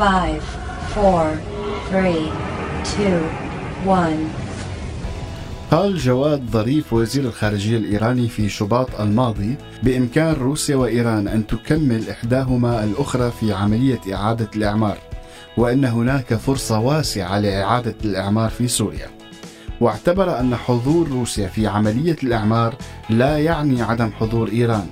5 4 3 2 1 قال جواد ظريف وزير الخارجية الإيراني في شباط الماضي بإمكان روسيا وإيران أن تكمل إحداهما الأخرى في عملية إعادة الإعمار وأن هناك فرصة واسعة لإعادة الإعمار في سوريا. واعتبر أن حضور روسيا في عملية الإعمار لا يعني عدم حضور إيران.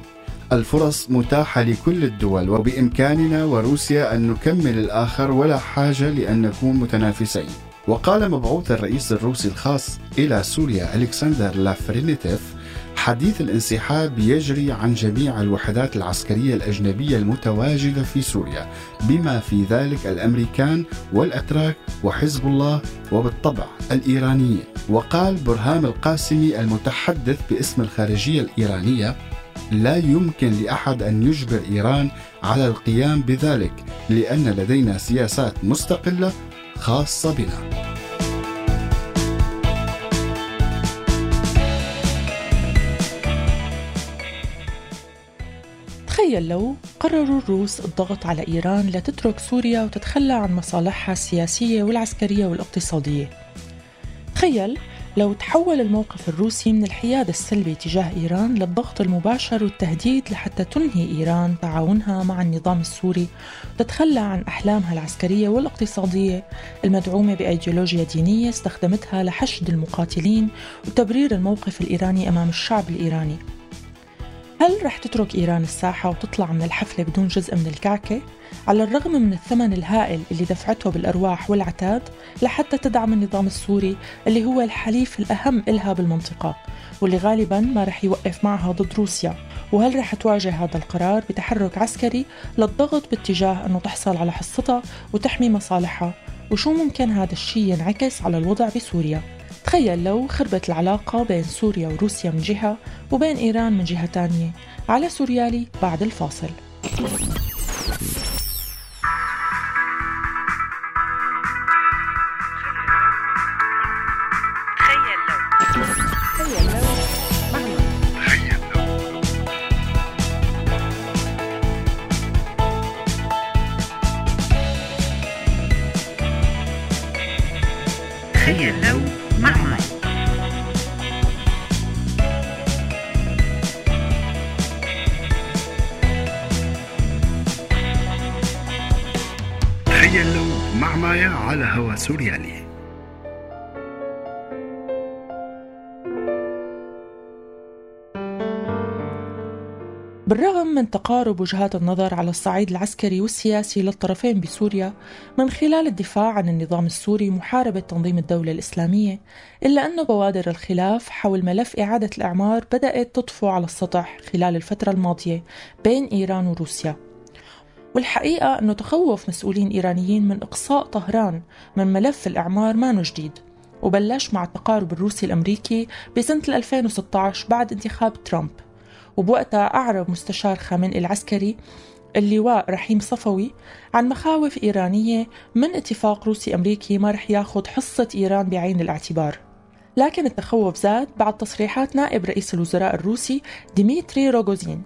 الفرص متاحة لكل الدول وبإمكاننا وروسيا أن نكمل الآخر ولا حاجة لأن نكون متنافسين. وقال مبعوث الرئيس الروسي الخاص إلى سوريا ألكسندر لافرينيتيف حديث الانسحاب يجري عن جميع الوحدات العسكرية الأجنبية المتواجدة في سوريا بما في ذلك الأمريكان والأتراك وحزب الله وبالطبع الإيرانيين. وقال برهام القاسمي المتحدث باسم الخارجية الإيرانية لا يمكن لأحد أن يجبر إيران على القيام بذلك لأن لدينا سياسات مستقلة خاصة بنا. تخيل لو قرروا الروس الضغط على إيران لتترك سوريا وتتخلى عن مصالحها السياسية والعسكرية والاقتصادية. تخيل لو تحول الموقف الروسي من الحياد السلبي تجاه إيران للضغط المباشر والتهديد لحتى تنهي إيران تعاونها مع النظام السوري وتتخلى عن أحلامها العسكرية والاقتصادية. المدعومة بأيديولوجيا دينية استخدمتها لحشد المقاتلين وتبرير الموقف الإيراني أمام الشعب الإيراني. هل رح تترك إيران الساحة وتطلع من الحفلة بدون جزء من الكعكة؟ على الرغم من الثمن الهائل اللي دفعته بالأرواح والعتاد لحتى تدعم النظام السوري اللي هو الحليف الأهم إلها بالمنطقة واللي غالبا ما رح يوقف معها ضد روسيا. وهل رح تواجه هذا القرار بتحرك عسكري للضغط باتجاه أنه تحصل على حصتها وتحمي مصالحها؟ وشو ممكن هذا الشيء ينعكس على الوضع بسوريا؟ تخيل لو خربت العلاقة بين سوريا وروسيا من جهة وبين إيران من جهة تانية. على سوريالي بعد الفاصل. لو مع مي تخيل على هوا سوريالي. بالرغم من تقارب وجهات النظر على الصعيد العسكري والسياسي للطرفين بسوريا من خلال الدفاع عن النظام السوري ومحاربة تنظيم الدولة الإسلامية إلا أن بوادر الخلاف حول ملف إعادة الإعمار بدأت تطفو على السطح خلال الفترة الماضية بين إيران وروسيا. والحقيقة أنه تخوف مسؤولين إيرانيين من إقصاء طهران من ملف الإعمار ما جديد وبلش مع التقارب الروسي الأمريكي بسنة 2016 بعد انتخاب ترامب. وبوقتها أعرب مستشار خامنئي العسكري اللواء رحيم صفوي عن مخاوف إيرانية من اتفاق روسي أمريكي ما رح ياخد حصة إيران بعين الاعتبار. لكن التخوف زاد بعد تصريحات نائب رئيس الوزراء الروسي ديميتري روغوزين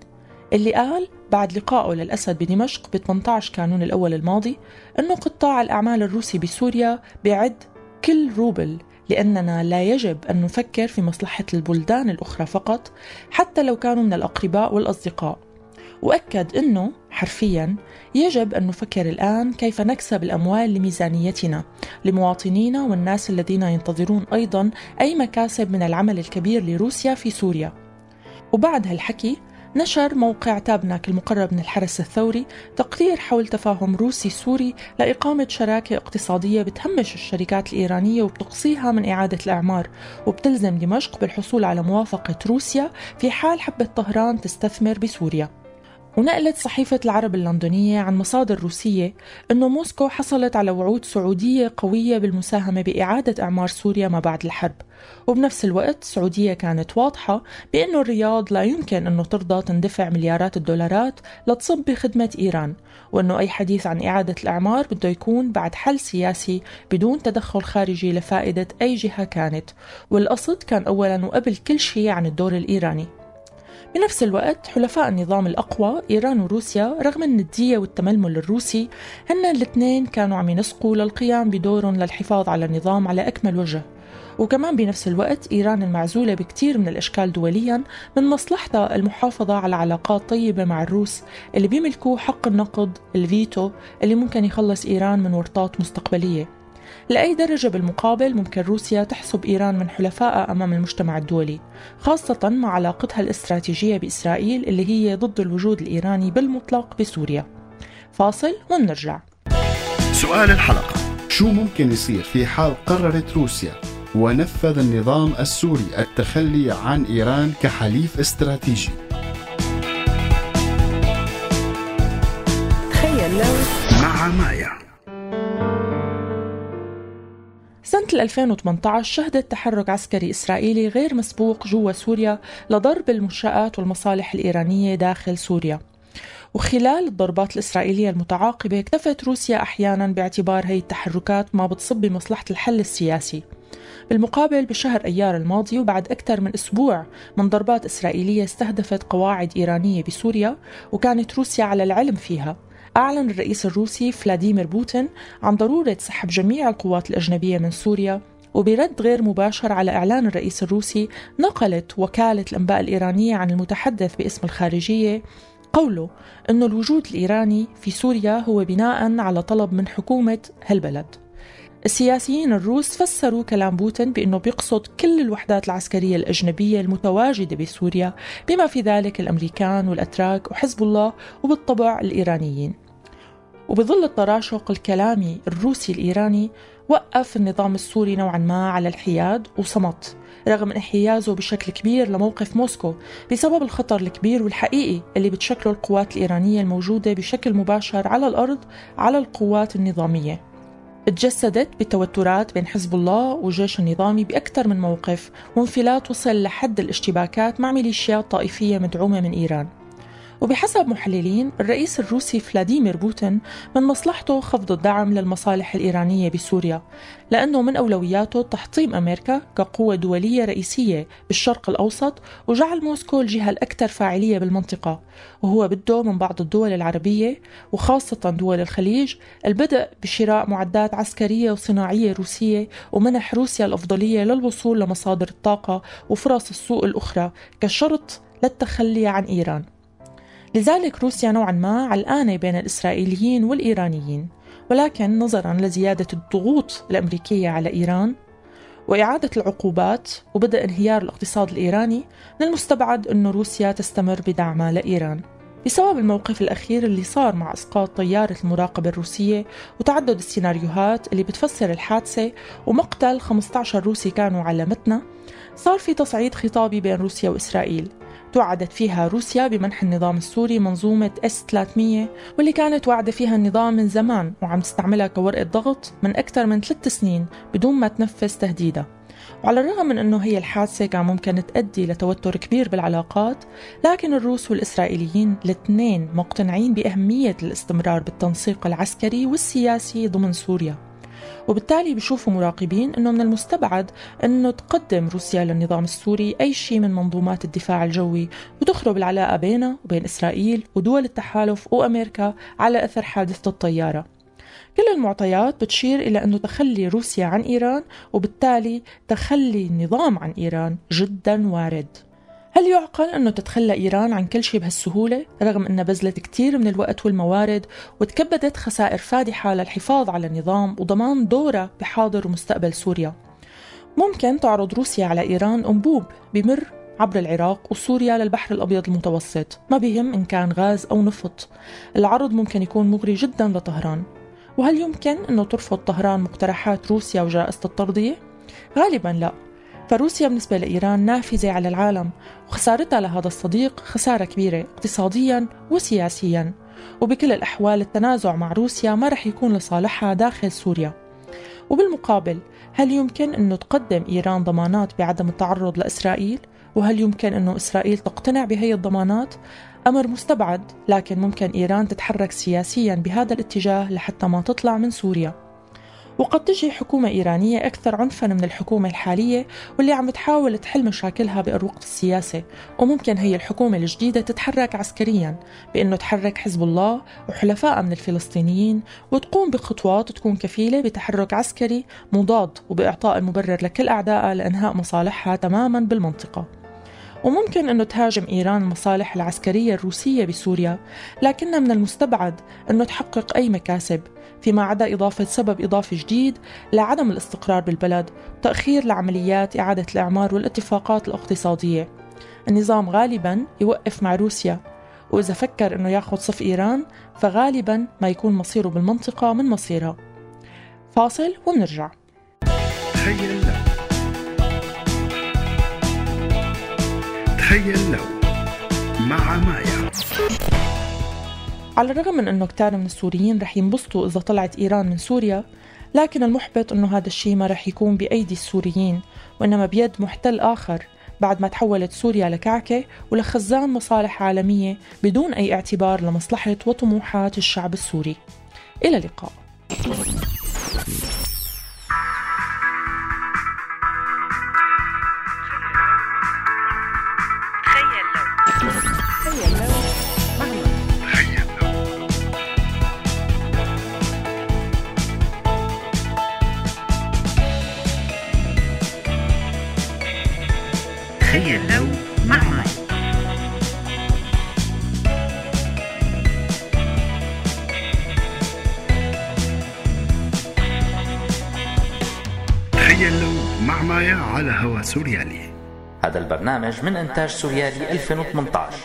اللي قال بعد لقائه للأسد بدمشق ب 18 كانون الأول الماضي أنه قطاع الأعمال الروسي بسوريا بيعد كل روبل. لأننا لا يجب أن نفكر في مصلحة البلدان الأخرى فقط حتى لو كانوا من الأقرباء والأصدقاء. وأكد أنه حرفيا يجب أن نفكر الآن كيف نكسب الأموال لميزانيتنا لمواطنينا والناس الذين ينتظرون أيضا أي مكاسب من العمل الكبير لروسيا في سوريا. وبعد هالحكي نشر موقع تابناك المقرب من الحرس الثوري تقرير حول تفاهم روسي سوري لإقامة شراكة اقتصادية بتهمش الشركات الإيرانية وبتقصيها من إعادة الإعمار وبتلزم دمشق بالحصول على موافقة روسيا في حال حبت طهران تستثمر بسوريا. ونقلت صحيفة العرب اللندنية عن مصادر روسية أنه موسكو حصلت على وعود سعودية قوية بالمساهمة بإعادة إعمار سوريا ما بعد الحرب. وبنفس الوقت السعودية كانت واضحة بأنه الرياض لا يمكن أنه ترضى تندفع مليارات الدولارات لتصب بخدمة إيران وأنه أي حديث عن إعادة الإعمار بده يكون بعد حل سياسي بدون تدخل خارجي لفائدة أي جهة كانت. والقصد كان أولا وقبل كل شيء عن الدور الإيراني. بنفس الوقت حلفاء النظام الأقوى إيران وروسيا رغم الندية والتململ الروسي هن الاثنين كانوا عم ينسقوا للقيام بدورهم للحفاظ على النظام على أكمل وجه. وكمان بنفس الوقت إيران المعزولة بكتير من الأشكال دوليا من مصلحتها المحافظة على علاقات طيبة مع الروس اللي بيملكوا حق النقد الفيتو اللي ممكن يخلص إيران من ورطات مستقبلية. لأي درجة بالمقابل ممكن روسيا تحسب إيران من حلفائها أمام المجتمع الدولي خاصة مع علاقتها الاستراتيجية بإسرائيل اللي هي ضد الوجود الإيراني بالمطلق بسوريا. فاصل ونرجع. سؤال الحلقة. شو ممكن يصير في حال قررت روسيا ونفذ النظام السوري التخلي عن إيران كحليف استراتيجي؟ تخيل لو مع مايا. سنة 2018 شهدت تحرك عسكري إسرائيلي غير مسبوق جوا سوريا لضرب المنشآت والمصالح الإيرانية داخل سوريا. وخلال الضربات الإسرائيلية المتعاقبة اكتفت روسيا أحيانا باعتبار هي التحركات ما بتصب بمصلحة الحل السياسي. بالمقابل بشهر أيار الماضي وبعد أكثر من أسبوع من ضربات إسرائيلية استهدفت قواعد إيرانية بسوريا وكانت روسيا على العلم فيها. أعلن الرئيس الروسي فلاديمير بوتين عن ضرورة سحب جميع القوات الأجنبية من سوريا وبرد غير مباشر على إعلان الرئيس الروسي نقلت وكالة الأنباء الإيرانية عن المتحدث باسم الخارجية قوله أن الوجود الإيراني في سوريا هو بناء على طلب من حكومة هالبلد. السياسيين الروس فسروا كلام بوتين بأنه بيقصد كل الوحدات العسكرية الأجنبية المتواجدة بسوريا بما في ذلك الأمريكان والأتراك وحزب الله وبالطبع الإيرانيين. وبظل التراشق الكلامي الروسي الإيراني وقف النظام السوري نوعا ما على الحياد وصمت رغم انحيازه بشكل كبير لموقف موسكو بسبب الخطر الكبير والحقيقي اللي بتشكله القوات الإيرانية الموجودة بشكل مباشر على الأرض على القوات النظامية. تجسدت بتوترات بين حزب الله والجيش النظامي بأكثر من موقف وانفلات وصل لحد الاشتباكات مع ميليشيات طائفية مدعومة من إيران. وبحسب محللين الرئيس الروسي فلاديمير بوتين من مصلحته خفض الدعم للمصالح الإيرانية بسوريا لأنه من أولوياته تحطيم أمريكا كقوة دولية رئيسية بالشرق الأوسط وجعل موسكو الجهة الأكثر فاعلية بالمنطقة وهو بده من بعض الدول العربية وخاصة دول الخليج البدء بشراء معدات عسكرية وصناعية روسية ومنح روسيا الأفضلية للوصول لمصادر الطاقة وفرص السوق الأخرى كشرط للتخلي عن إيران. لذلك روسيا نوعا ما علقانة بين الإسرائيليين والإيرانيين ولكن نظرا لزيادة الضغوط الأمريكية على إيران وإعادة العقوبات وبدء انهيار الاقتصاد الإيراني من المستبعد أن روسيا تستمر بدعمها لإيران. بسبب الموقف الأخير اللي صار مع إسقاط طيارة المراقبة الروسية وتعدد السيناريوهات اللي بتفسر الحادثة ومقتل 15 روسي كانوا على متنة صار في تصعيد خطابي بين روسيا وإسرائيل. توعدت فيها روسيا بمنح النظام السوري منظومة اس 300 واللي كانت واعدة فيها النظام من زمان وعم تستعملها كورقة ضغط من أكثر من ثلاث سنين بدون ما تنفذ تهديدها. وعلى الرغم من أنه هي الحادثة كان ممكن تؤدي لتوتر كبير بالعلاقات لكن الروس والإسرائيليين الاثنين مقتنعين بأهمية الاستمرار بالتنسيق العسكري والسياسي ضمن سوريا. وبالتالي بيشوفوا مراقبين أنه من المستبعد أنه تقدم روسيا للنظام السوري أي شيء من منظومات الدفاع الجوي وتخرب العلاقة بينها وبين إسرائيل ودول التحالف وأمريكا على أثر حادثة الطيارة. كل المعطيات بتشير إلى أنه تخلي روسيا عن إيران وبالتالي تخلي النظام عن إيران جدا وارد. هل يعقل أنه تتخلى إيران عن كل شيء بهالسهولة؟ رغم أنها بذلت كثير من الوقت والموارد وتكبدت خسائر فادحة للحفاظ على النظام وضمان دورها بحاضر ومستقبل سوريا. ممكن تعرض روسيا على إيران أنبوب بمر عبر العراق وسوريا للبحر الأبيض المتوسط ما بهم إن كان غاز أو نفط. العرض ممكن يكون مغري جدا لطهران. وهل يمكن أنه ترفض طهران مقترحات روسيا وجائزة الترضية؟ غالبا لا. فروسيا بالنسبة لإيران نافذة على العالم وخسارتها لهذا الصديق خسارة كبيرة اقتصاديا وسياسيا وبكل الأحوال التنازع مع روسيا ما رح يكون لصالحها داخل سوريا وبالمقابل هل يمكن أنه تقدم إيران ضمانات بعدم التعرض لإسرائيل؟ وهل يمكن أنه إسرائيل تقتنع بهي الضمانات؟ أمر مستبعد لكن ممكن إيران تتحرك سياسيا بهذا الاتجاه لحتى ما تطلع من سوريا وقد تجي حكومة إيرانية أكثر عنفا من الحكومة الحالية واللي عم تحاول تحل مشاكلها بأروقة السياسة وممكن هي الحكومة الجديدة تتحرك عسكريا بأنه تحرك حزب الله وحلفاء من الفلسطينيين وتقوم بخطوات تكون كفيلة بتحرك عسكري مضاد وبإعطاء المبرر لكل أعدائها لإنهاء مصالحها تماما بالمنطقة. وممكن أنه تهاجم إيران المصالح العسكرية الروسية بسوريا لكن من المستبعد أنه تحقق أي مكاسب فيما عدا إضافة سبب إضافي جديد لعدم الاستقرار بالبلد وتأخير لعمليات إعادة الإعمار والاتفاقات الاقتصادية. النظام غالبا يوقف مع روسيا وإذا فكر أنه يأخذ صف إيران فغالبا ما يكون مصيره بالمنطقة من مصيرها فاصل ومنرجع تخيل مع مايا. على الرغم من أنه كتار من السوريين رح ينبسطوا إذا طلعت إيران من سوريا لكن المحبط أنه هذا الشيء ما رح يكون بأيدي السوريين وإنما بيد محتل آخر بعد ما تحولت سوريا لكعكة ولخزان مصالح عالمية بدون أي اعتبار لمصلحة وطموحات الشعب السوري. إلى اللقاء. مع مايا على هوا سوريالي. هذا البرنامج من إنتاج سوريالي 2018